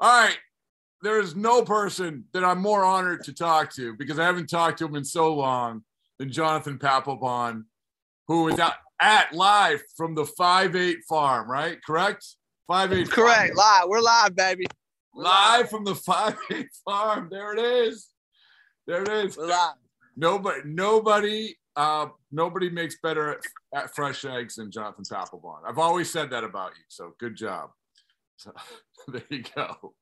All right. There is no person that I'm more honored to talk to because I haven't talked to him in so long than Jonathan Papelbon, who is at, at live from the five eight farm, right? Correct? Five eight. Correct. Live. We're live, baby. We're Live from the five eight farm. There it is. There it is. We're live. Nobody, nobody, uh, nobody makes better at, at fresh eggs than Jonathan Papelbon. I've always said that about you. So good job. So there you go.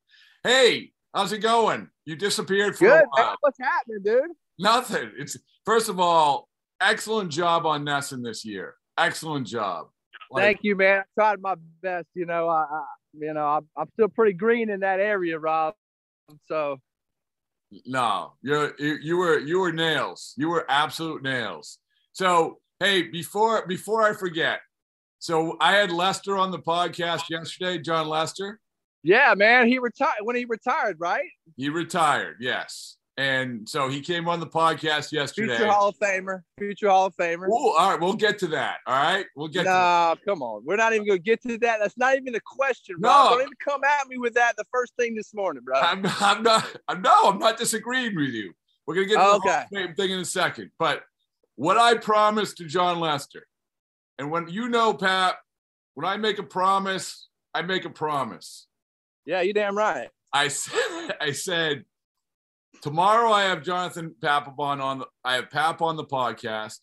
Hey, how's it going? You disappeared for Good. a Man. while. What's happening, dude? Nothing. It's first of all, excellent job on NESN this year. Excellent job. Like, Thank you, man. I tried my best. You know, I, I you know, I'm, I'm still pretty green in that area, Rob. So No, you're you, you were you were nails. You were absolute nails. So hey, before before I forget, so I had Lester on the podcast yesterday, Jon Lester. yeah, man, he retired when he retired, right? He retired, yes. And so he came on the podcast yesterday. Future Hall of Famer. Future Hall of Famer. Ooh, all right, we'll get to that. All right, we'll get to No, come on. We're not even gonna get to that. That's not even a question, bro. No. Don't even come at me with that the first thing this morning, bro. I'm, I'm not. I'm no. I'm not disagreeing with you. We're gonna get to the Okay. Of Fame thing in a second. But what I promised to Jon Lester, and when you know, Pat, when I make a promise, I make a promise. yeah, you damn right. I said, I said, tomorrow I have Jonathan Papelbon on. The, I have Pap on the podcast,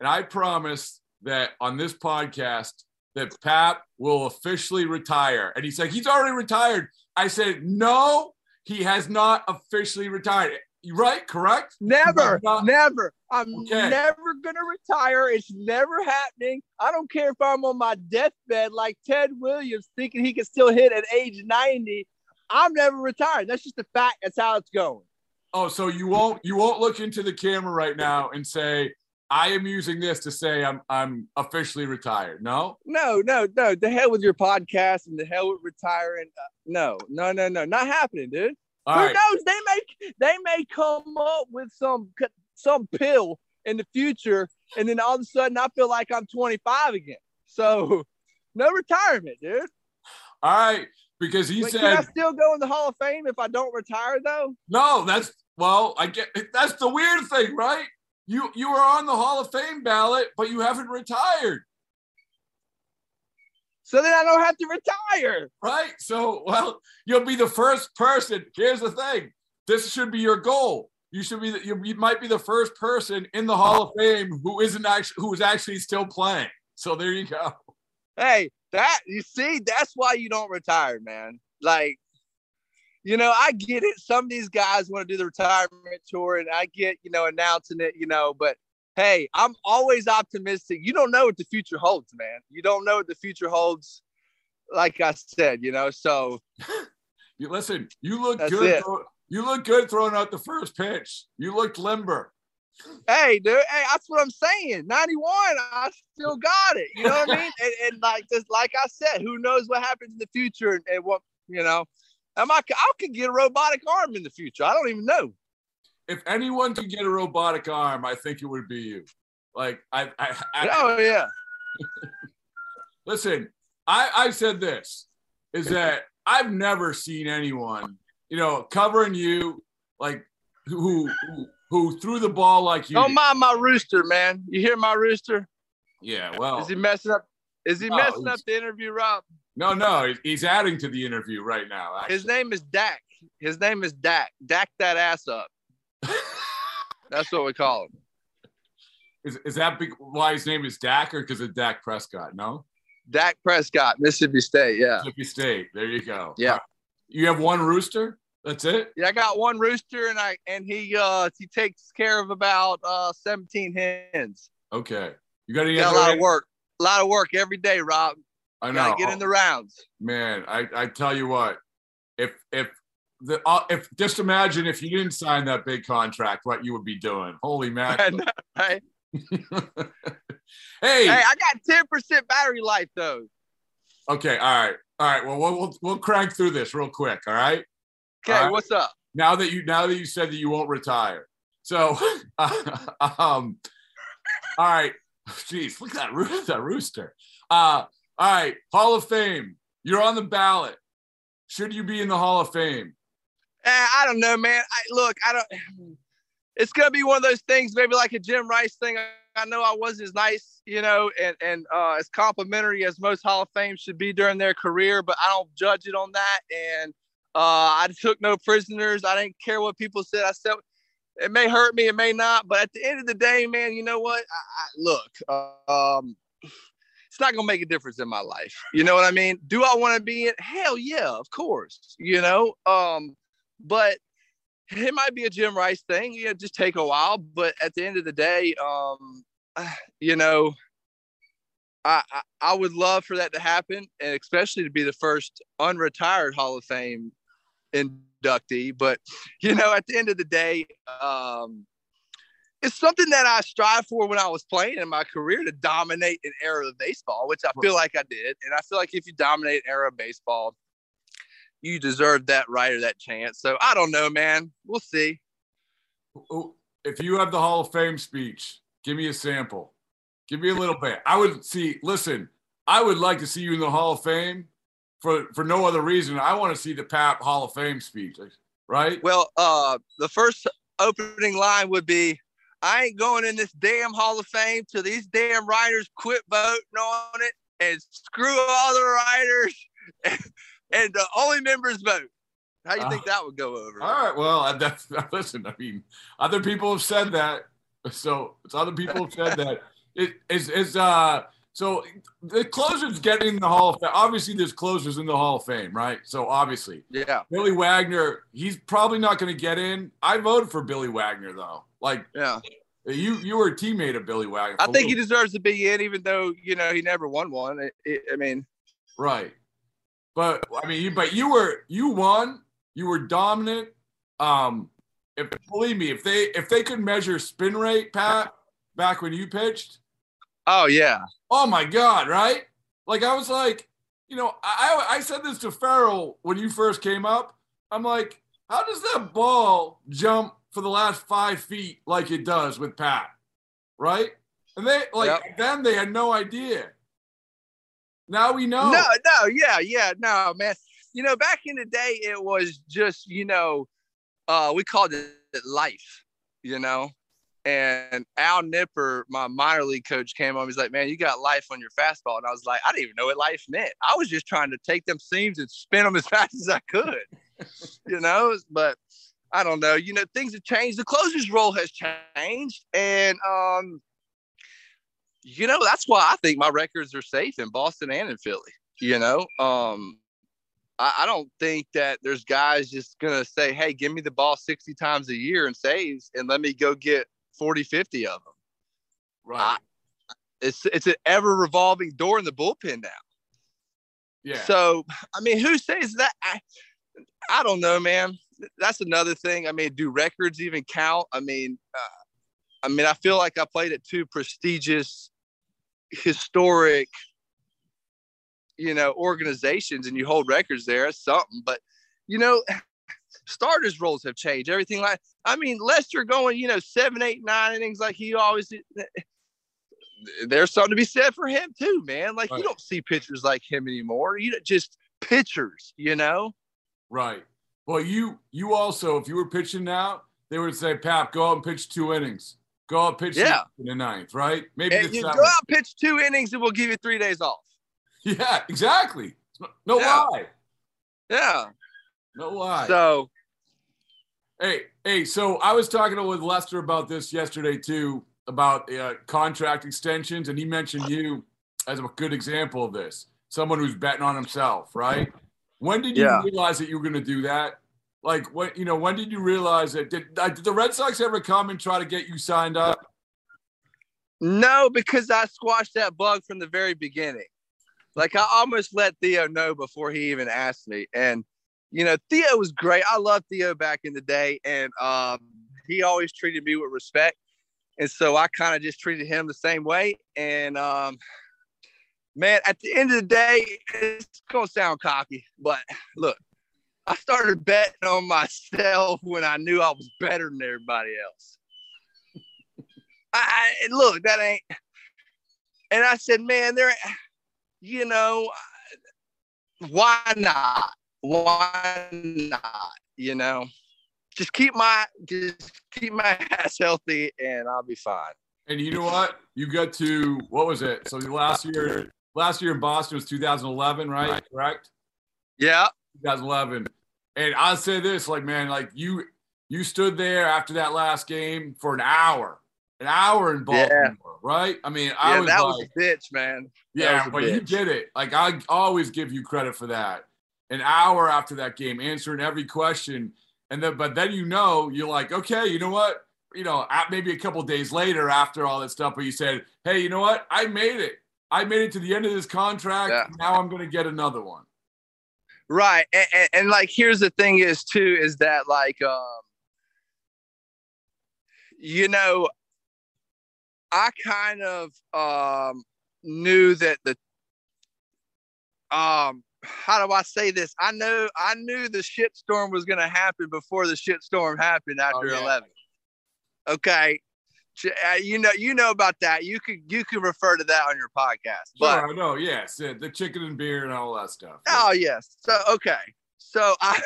and I promise that on this podcast that Pap will officially retire. And he's like, he's already retired. I said, no, he has not officially retired. Right? Correct? Never, Not- never. I'm Okay. never gonna retire. It's never happening. I don't care if I'm on my deathbed like Ted Williams, thinking he can still hit at age 90. I'm never retired. That's just a fact. That's how it's going. Oh, so you won't you won't look into the camera right now and say, I am using this to say I'm I'm officially retired. No? No, no, no. The hell with your podcast and the hell with retiring. Uh, no, no, no, no. Not happening, dude. All Who right. knows? They may they may come up with some some pill in the future, and then all of a sudden I feel like I'm 25 again. So no retirement, dude. All right. Because he Wait, said can I still go in the Hall of Fame if I don't retire though? No, that's well, I get that's the weird thing, right? You you are on the Hall of Fame ballot, but you haven't retired, So then I don't have to retire. right? So, well, you'll be the first person. Here's the thing: this should be your goal. You should be. The, you, you might be the first person in the Hall of Fame who isn't actually who is actually still playing. So there you go. Hey, that you see, that's why you don't retire, man. Like, you know, I get it. Some of these guys want to do the retirement tour, and I get, you know, announcing it, you know, but hey, I'm always optimistic. You don't know what the future holds, man. You don't know what the future holds. Like I said, you know, so You listen. You look good. throw- you look good throwing out the first pitch. You looked limber. hey, dude, hey, that's what I'm saying. 91, I still got it. You know what I mean? And, and like just like I said, who knows what happens in the future and, and what you know. Am I, I could get a robotic arm in the future. I don't even know. If anyone could get a robotic arm, I think it would be you. Like I, I, I Oh yeah. listen. I, I said this is that I've never seen anyone, you know, covering you like who who, who threw the ball like you. Don't did. mind my rooster, man. You hear my rooster? Yeah, well, Is he messing up? Is he No, messing up the interview, Rob? no, no, he- he's adding to the interview right now. His name is Dak. His name is Dak. Dak that ass up. That's what we call him. is, is that big, why his name is Dak or because of Dak Prescott? No, Dak Prescott, Mississippi State. Yeah. Mississippi State. There you go. Yeah. You have one rooster. That's it. Yeah, I got one rooster and I and he uh he takes care of about uh 17 hens. Okay. You got any Got a lot of work. A lot of work every day, Rob. I know. Gotta get in the rounds. Man, I, I tell you what, if if the uh, if just imagine if you didn't sign that big contract, what you would be doing. Holy man. right? hey, Hey, I got 10% battery life though. okay, all right. All right. Well, we'll we'll we'll crank through this real quick, all right? Okay, All right. what's up? Now that you now that you said that you won't retire. So um all right. Jeez, look at that rooster, that rooster. Uh all right, Hall of Fame. You're on the ballot. should you be in the Hall of Fame? Eh, I don't know, man. I, look, I don't. It's gonna be one of those things, maybe like a Jim Rice thing. I know I wasn't as nice, you know, and and uh, as complimentary as most Hall of Fame should be during their career, but I don't judge it on that. And uh, I took no prisoners. I didn't care what people said. I said it may hurt me, it may not, but at the end of the day, man, you know what? I, I, look, um, it's not gonna make a difference in my life. You know what I mean? Do I want to be in? Hell yeah, of course. You know, um, but it might be a Jim Rice thing. You know, just take a while. But at the end of the day, um, you know, I, I, I would love for that to happen, and especially to be the first unretired Hall of Fame inductee. But you know, at the end of the day, um, it's something that I strive for when I was playing in my career to dominate an era of baseball, which I feel like I did. And I feel like if you dominate an era of baseball, you deserve that right or that chance. So I don't know, man. We'll see. If you have the Hall of Fame speech, give me a sample. Give me a little bit. I would see. Listen, I would like to see you in the Hall of Fame for for no other reason. I want to see the Pap Hall of Fame speech, right? Well, uh, the first opening line would be, "I ain't going in this damn Hall of Fame till these damn writers quit voting on it and screw all the writers." and the only members vote. How do you think uh, that would go over? All right. Well, that's, listen. I mean, other people have said that, so it's other people have said that. It is is uh. So the closers getting in the Hall of Fame. Obviously, there's closers in the Hall of Fame, right? So obviously, yeah. Billy Wagner, he's probably not going to get in. I voted for Billy Wagner though. Like, yeah. You you were a teammate of Billy Wagner. I think he deserves to be in, even though you know he never won one. It, it, I mean, right. But I mean, but you were you won. You were dominant. Um, if believe me, if they if they could measure spin rate, Pat, back when you pitched. Oh yeah. Oh my God! Right? Like I was like, you know, I I said this to Farrell when you first came up. I'm like, how does that ball jump for the last five feet like it does with Pat? Right? And they like yep. then they had no idea. Now we know. No, no, yeah, yeah, no, man. You know, back in the day, it was just, you know, uh, we called it life, you know. And Al Nipper, my minor league coach, came on. He's like, "Man, you got life on your fastball," and I was like, "I didn't even know what life meant. I was just trying to take them seams and spin them as fast as I could, you know." But I don't know. You know, things have changed. The closer's role has changed, and um, you know, that's why I think my records are safe in Boston and in Philly. You know, um, I, I don't think that there's guys just gonna say, "Hey, give me the ball 60 times a year and saves, and let me go get 40, 50 of them." Right. I, it's it's an ever revolving door in the bullpen now. Yeah. So I mean, who says that? I, I don't know, man. That's another thing. I mean, do records even count? I mean, uh, I mean, I feel like I played at two prestigious historic you know organizations and you hold records there it's something but you know starters roles have changed everything like i mean lester going you know seven eight nine innings like he always eh, eh, there's something to be said for him too man like right. you don't see pitchers like him anymore you just pitchers you know? Right. Well you you also if you were pitching now they would say pap go out and pitch two innings Go out pitch yeah. in the ninth, right? Maybe and you seventh. go out pitch two innings and we'll give you three days off. Yeah, exactly. No yeah. lie. Yeah. No lie. So hey, hey, so I was talking with Lester about this yesterday too, about uh, contract extensions, and he mentioned you as a good example of this. Someone who's betting on himself, right? When did you yeah. realize that you were going to do that? Like what you know? When did you realize it? Did, did the Red Sox ever come and try to get you signed up? No, because I squashed that bug from the very beginning. Like I almost let Theo know before he even asked me. And you know, Theo was great. I loved Theo back in the day, and um, he always treated me with respect. And so I kind of just treated him the same way. And um, man, at the end of the day, it's gonna sound cocky, but look, I started betting on myself when I knew I was better than everybody else. I, look, that ain't. And I said, man, there, you know, why not? why not? You know, just keep my just keep my ass healthy, and I'll be fine. And you know what? You got to what was it? So last year, last year in Boston was 2011, right? Correct. Yeah. 2011. And I'll say this, like, man, like you you stood there after that last game for an hour, an hour in Baltimore, yeah. right? I mean, I yeah, was that like, was a bitch, man. That yeah, but bitch. you did it. Like I always give you credit for that. An hour after that game, answering every question, and then but then you know you're like, okay, you know what? You know, maybe a couple days later after all that stuff, but you said, hey, you know what? I made it. I made it to the end of this contract. Yeah. Now I'm going to get another one. Right, and, and, and, like here's the thing is too is that like um, you know, I kind of um knew that the um how do I say this? I know I knew the shitstorm was going to happen before the shitstorm happened after oh, yeah. 11. Okay. Uh, you know, you know about that. You could you can refer to that on your podcast. But, sure, I know. Yes, the chicken and beer and all that stuff. Oh yes. So okay. So I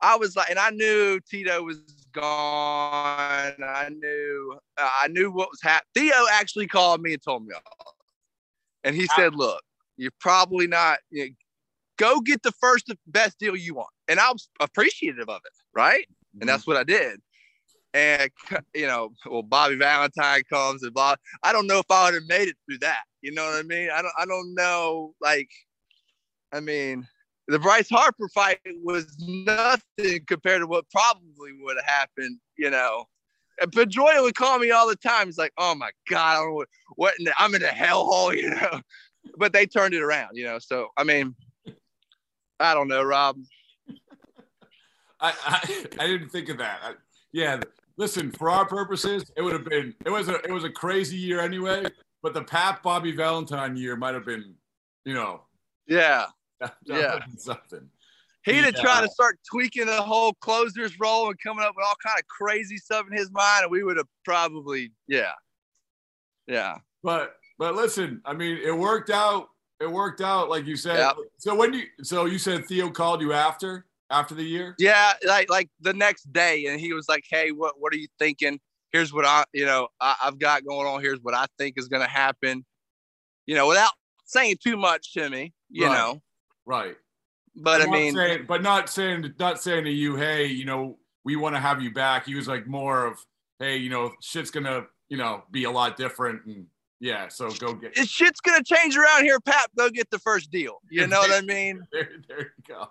I was like, and I knew Tito was gone. I knew uh, I knew what was happening. Theo actually called me and told me all. And he said, "Look, you're probably not. You know, go get the first best deal you want." And I was appreciative of it, right? Mm-hmm. And that's what I did. And you know, well, Bobby Valentine comes and blah. I don't know if I would have made it through that. You know what I mean? I don't. I don't know. Like, I mean, the Bryce Harper fight was nothing compared to what probably would have happened, you know. And Pedroia would call me all the time. He's like, "Oh my god, I don't know what, what in the, I'm in a hellhole," you know. But they turned it around, you know. So I mean, I don't know, Rob. I I, I didn't think of that. I, yeah, listen. For our purposes, it would have been it was a it was a crazy year anyway. But the Pat Bobby Valentine year might have been, you know. Yeah yeah, something. He'd have tried to start tweaking the whole closer's role and coming up with all kind of crazy stuff in his mind, and we would have probably, yeah, yeah. But but listen, I mean, it worked out. It worked out, like you said. Yep. So when you so you said Theo called you after after the year? Yeah, like like the next day, and he was like, "Hey, what what are you thinking? Here's what I you know I, I've got going on. Here's what I think is going to happen." You know, without saying too much to me, you right. know. Right. But, I mean, saying, but not saying, not saying to you, hey, you know, we want to have you back. He was like more of, hey, you know, shit's gonna, you know, be a lot different, and yeah, so go get. It, shit's gonna change around here, Pat. Go get the first deal. You know what I mean? There, there you go.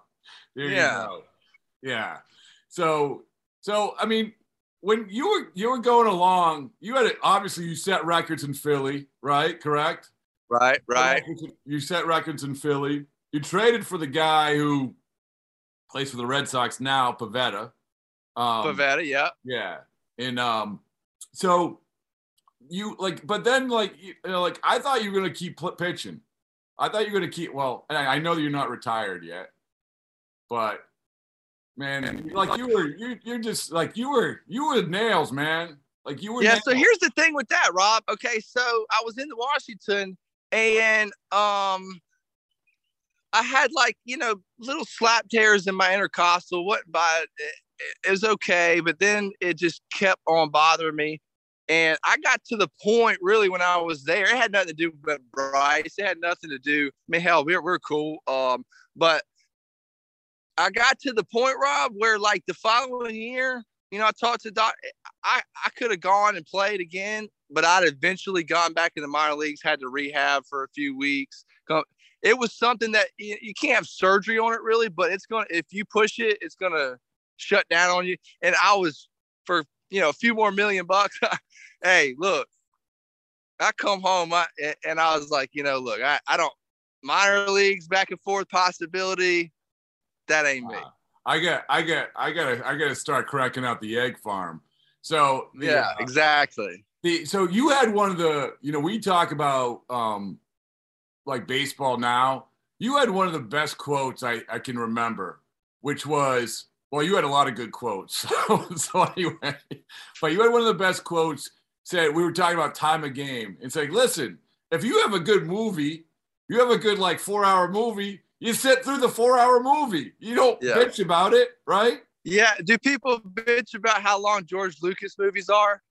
There yeah. you go. Yeah. So, so I mean, when you were you were going along, you had it obviously you set records in Philly, right? Correct. Right. Right. You set records in Philly you traded for the guy who plays for the Red Sox now, Pivetta. Um, Pivetta, yeah, yeah, and um, so you like, but then like, you know, like I thought you were gonna keep pitching. I thought you were gonna keep. Well, and I, I know that you're not retired yet, but man, like you were, you you're just like you were, you were nails, man. Like you were. Yeah. Nails. So here's the thing with that, Rob. Okay, so I was in Washington, and um, I had like, you know, little slap tears in my intercostal. What by it, it was okay, but then it just kept on bothering me. And I got to the point really when I was there, it had nothing to do with Bryce. It had nothing to do. I mean, hell, we're we're cool. Um, but I got to the point, Rob, where like the following year, you know, I talked to Doc. I I could have gone and played again, but I'd eventually gone back in the minor leagues, had to rehab for a few weeks it was something that you, you can't have surgery on it really, but it's gonna if you push it, it's gonna shut down on you. And I was for you know a few more million bucks. hey, look, I come home I, and I was like, you know, look, I, I don't minor leagues back and forth possibility. That ain't me. Uh, I got, I got, I got I got to start cracking out the egg farm. So the, yeah, uh, exactly. The, so you had one of the, you know, we talk about um, like baseball now, you had one of the best quotes I, I can remember, which was, well, you had a lot of good quotes. So, so anyway, but you had one of the best quotes said, we were talking about time of game. It's like, listen, if you have a good movie, you have a good like four hour movie, you sit through the four hour movie. You don't Yeah. bitch about it, right? Yeah. Do people bitch about how long George Lucas movies are?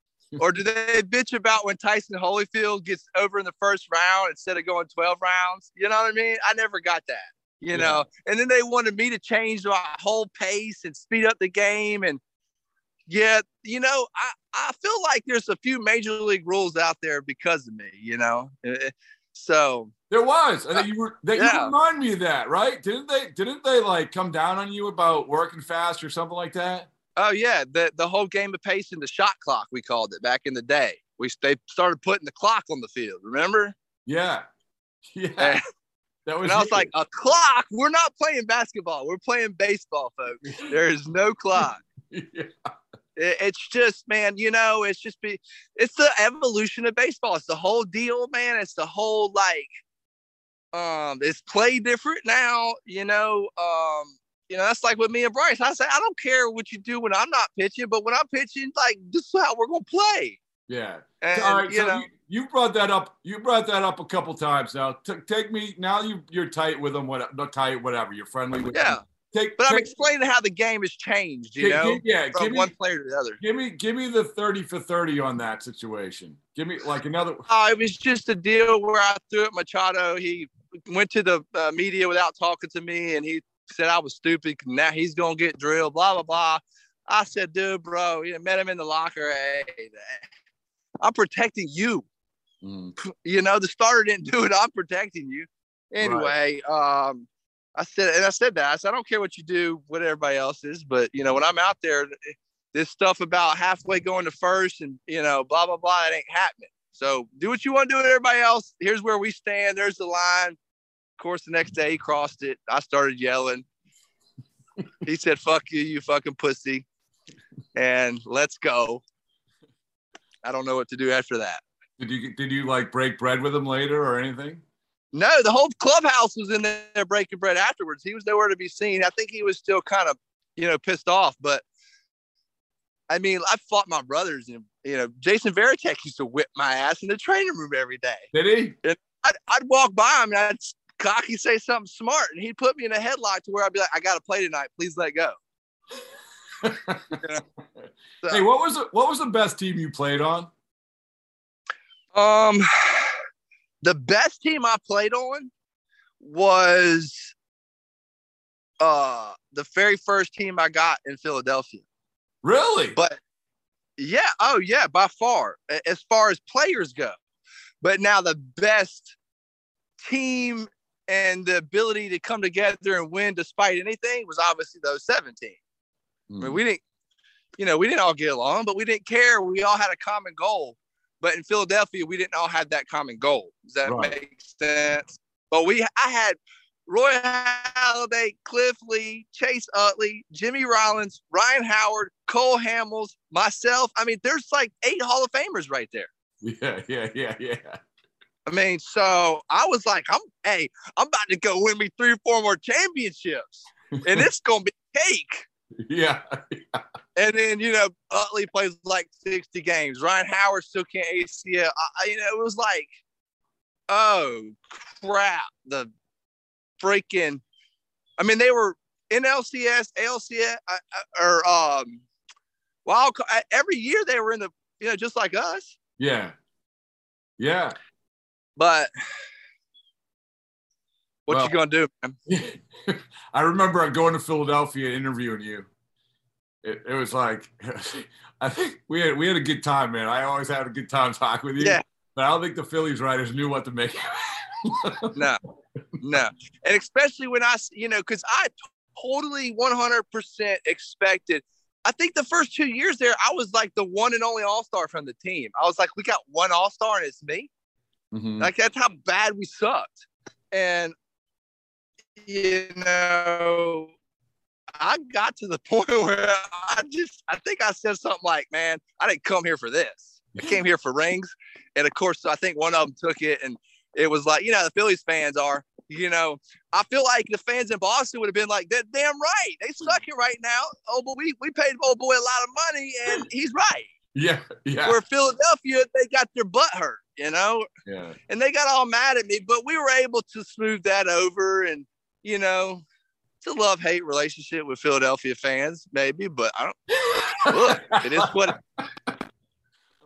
or do they bitch about when Tyson Holyfield gets over in the first round instead of going 12 rounds? You know what I mean? I never got that, you Yeah. know. And then they wanted me to change my whole pace and speed up the game. And yeah, you know, I, I feel like there's a few major league rules out there because of me, you know. Eh, eh, So There was. I think you were that Yeah. you remind me of that, right? Didn't they didn't they like come down on you about working fast or something like that? Oh yeah, the the whole game of pace and the shot clock we called it back in the day. We they started putting the clock on the field. Remember? Yeah. Yeah. Eh, That was And I was like, a clock? We're not playing basketball. We're playing baseball, folks. There is no clock. yeah. It- it's just, man, you know, it's just be, it's the evolution of baseball. It's the whole deal, man. It's the whole like, um, it's played different now. You know, um, you know, that's like with me and Bryce. I say, I don't care what you do when I'm not pitching, but when I'm pitching, like this is how we're gonna play. Yeah. And All right, you so know, you, you brought that up. You brought that up a couple times now. T- take me now. You you're tight with them. What not tight? Whatever. You're friendly with. yeah. Them. Take. But I'm explaining how the game has changed. You gi- know, yeah. from Give me one player to the other. give me give me the thirty for thirty on that situation. Give me like another. Uh, it was just a deal where I threw at Machado. He went to the uh, media without talking to me, and he said I was stupid. Now he's gonna get drilled. Blah blah blah. I said, dude, bro, you know, met him in the locker. Hey, I'm protecting you. Mm, You know, the starter didn't do it. I'm protecting you. Anyway, um, I said, and I said that I said I don't care what you do, what everybody else is, but you know, when I'm out there, this stuff about halfway going to first and you know, blah blah blah, it ain't happening. So do what you want to do with everybody else. Here's where we stand. There's the line. Of course, the next day he crossed it. I started yelling. he said, "Fuck you, you fucking pussy," and let's go. I don't know what to do after that. Did you did you like break bread with him later or anything? No, the whole clubhouse was in there breaking bread afterwards. He was nowhere to be seen. I think he was still kind of, you know, pissed off. But I mean, I fought my brothers, and you know, Jason Varitek used to whip my ass in the training room every day. Did he? I'd, I'd walk by him and I'd cocky say something smart, and he'd put me in a headlock to where I'd be like, "I got to play tonight. Please let go." So, hey, what was the, what was the best team you played on? Um, the best team I played on was uh the very first team I got in Philadelphia. Really? But yeah, oh yeah, by far as far as players go. But now the best team and the ability to come together and win despite anything was obviously those 17. I mean, Mm. we didn't, you know, we didn't all get along, but we didn't care. We all had a common goal. But in Philadelphia, we didn't all have that common goal. Does that Right. make sense? But we, I had Roy Halladay, Cliff Lee, Chase Utley, Jimmy Rollins, Ryan Howard, Cole Hamels, myself. I mean, there's like eight Hall of Famers right there. yeah, yeah, yeah, yeah. I mean, so I was like, I'm, hey, I'm about to go win me three or four more championships, and it's gonna be cake. Yeah. And then you know Utley plays like 60 games. Ryan Howard still can't ACL. I, you know it was like, oh crap! The freaking, I mean they were in LCS, ALCS, or um, wild. Every year they were in the you know just like us. Yeah. Yeah. But what Well- you gonna do, man? I remember going to Philadelphia and interviewing you. It, it was like I think we had we had a good time, man. I always had a good time talking with you. Yeah. But I don't think the Phillies writers knew what to make. No, no, and especially when I, you know, because I totally 100% expected. I think the first two years there, I was like the one and only All Star from the team. I was like, we got one All Star and it's me. Mhm. Like that's how bad we sucked. And you know, I got to the point where I just, I think I said something like, "Man, I didn't come here for this. I came here for rings." And of course, I think one of them took it, and it was like, you know, the Phillies fans are. You know, I feel like the fans in Boston would have been like, "That damn right, they suck it right now." Oh, but we we paid old boy a lot of money, and he's right. yeah, yeah, Where Philadelphia, they got their butt hurt. You know, yeah. and they got all mad at me, but we were able to smooth that over and you know, it's a love hate relationship with Philadelphia fans, maybe, but I don't. Look, it is what.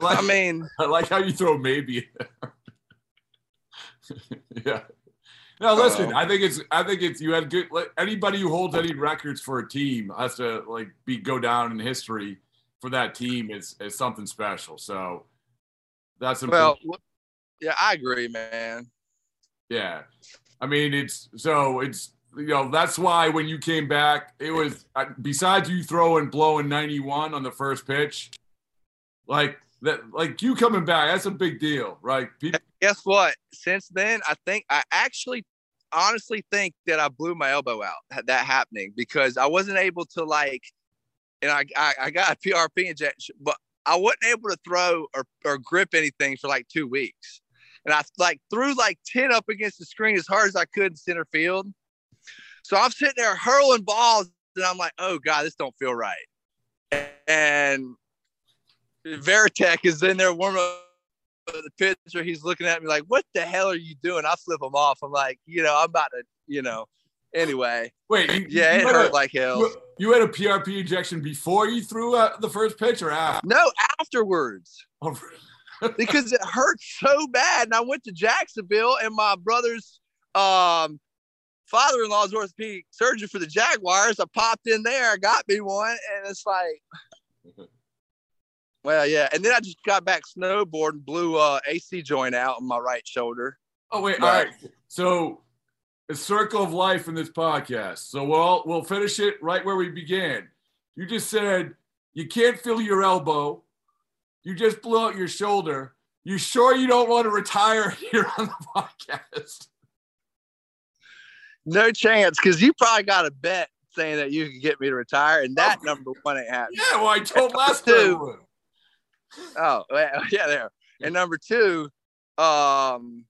like, I mean, I like how you throw maybe. yeah. No, listen. Uh-oh. I think it's. I think it's. You had good. Like, anybody who holds any records for a team has to like be go down in history for that team is is something special. So that's well, important. wh- yeah, I agree, man. Yeah. I mean, it's so it's you know that's why when you came back, it was besides you throwing blowing ninety one on the first pitch, like that, like you coming back, that's a big deal, right? People, Guess what? Since then, I think I actually honestly think that I blew my elbow out that happening because I wasn't able to like, and I I, I got a PRP injection, but I wasn't able to throw or, or grip anything for like two weeks. And I like threw like 10 up against the screen as hard as I could in center field. So I'm sitting there hurling balls, and I'm like, oh God, this don't feel right. And Varitek is in there warming up the pitcher. He's looking at me like, what the hell are you doing? I flip him off. I'm like, you know, I'm about to, you know, anyway. wait, you, Yeah, you it hurt a- like hell. you, you had a PRP injection before you threw out the first pitch or after? No, afterwards. Oh, because it hurt so bad. And I went to Jacksonville, and my brother's um, father-in-law's orthopedic surgeon for the Jaguars. I popped in there, I got me one, and it's like, well, yeah. And then I just got back snowboarding, blew uh, AC joint out on my right shoulder. Oh wait, But- all right. So a circle of life in this podcast. So we'll we'll finish it right where we began. You just said you can't feel your elbow. You just blew out your shoulder. You sure you don't want to retire here on the podcast? No chance, because you probably got a bet saying that you could get me to retire, and that Oh. number one ain't happening. Yeah, well, I told last time. Oh, yeah, there. And number two, um,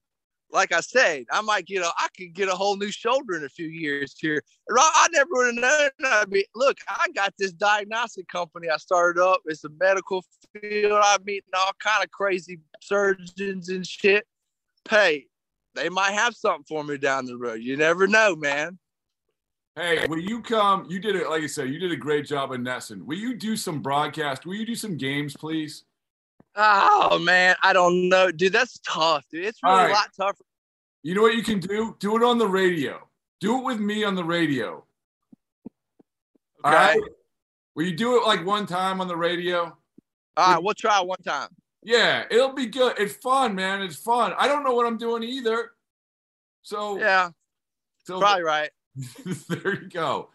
like I said, I might get a, I could get a whole new shoulder in a few years here. I never would have known. I'd be, look, I got this diagnostic company I started up. It's a medical field. I'm meeting all kind of crazy surgeons and shit. Hey, they might have something for me down the road. You never know, man. Hey, will you come? You did it, like I said, you did a great job in NESN. Will you do some broadcast? Will you do some games, please? Oh man, I don't know, dude. That's tough, dude. It's really All a lot tougher. You know what you can do? Do it on the radio. Do it with me on the radio. All Okay. right. Will you do it like one time on the radio? All right, we'll try one time. Yeah, it'll be good. It's fun, man. It's fun. I don't know what I'm doing either. So, Yeah, so probably right. there you go.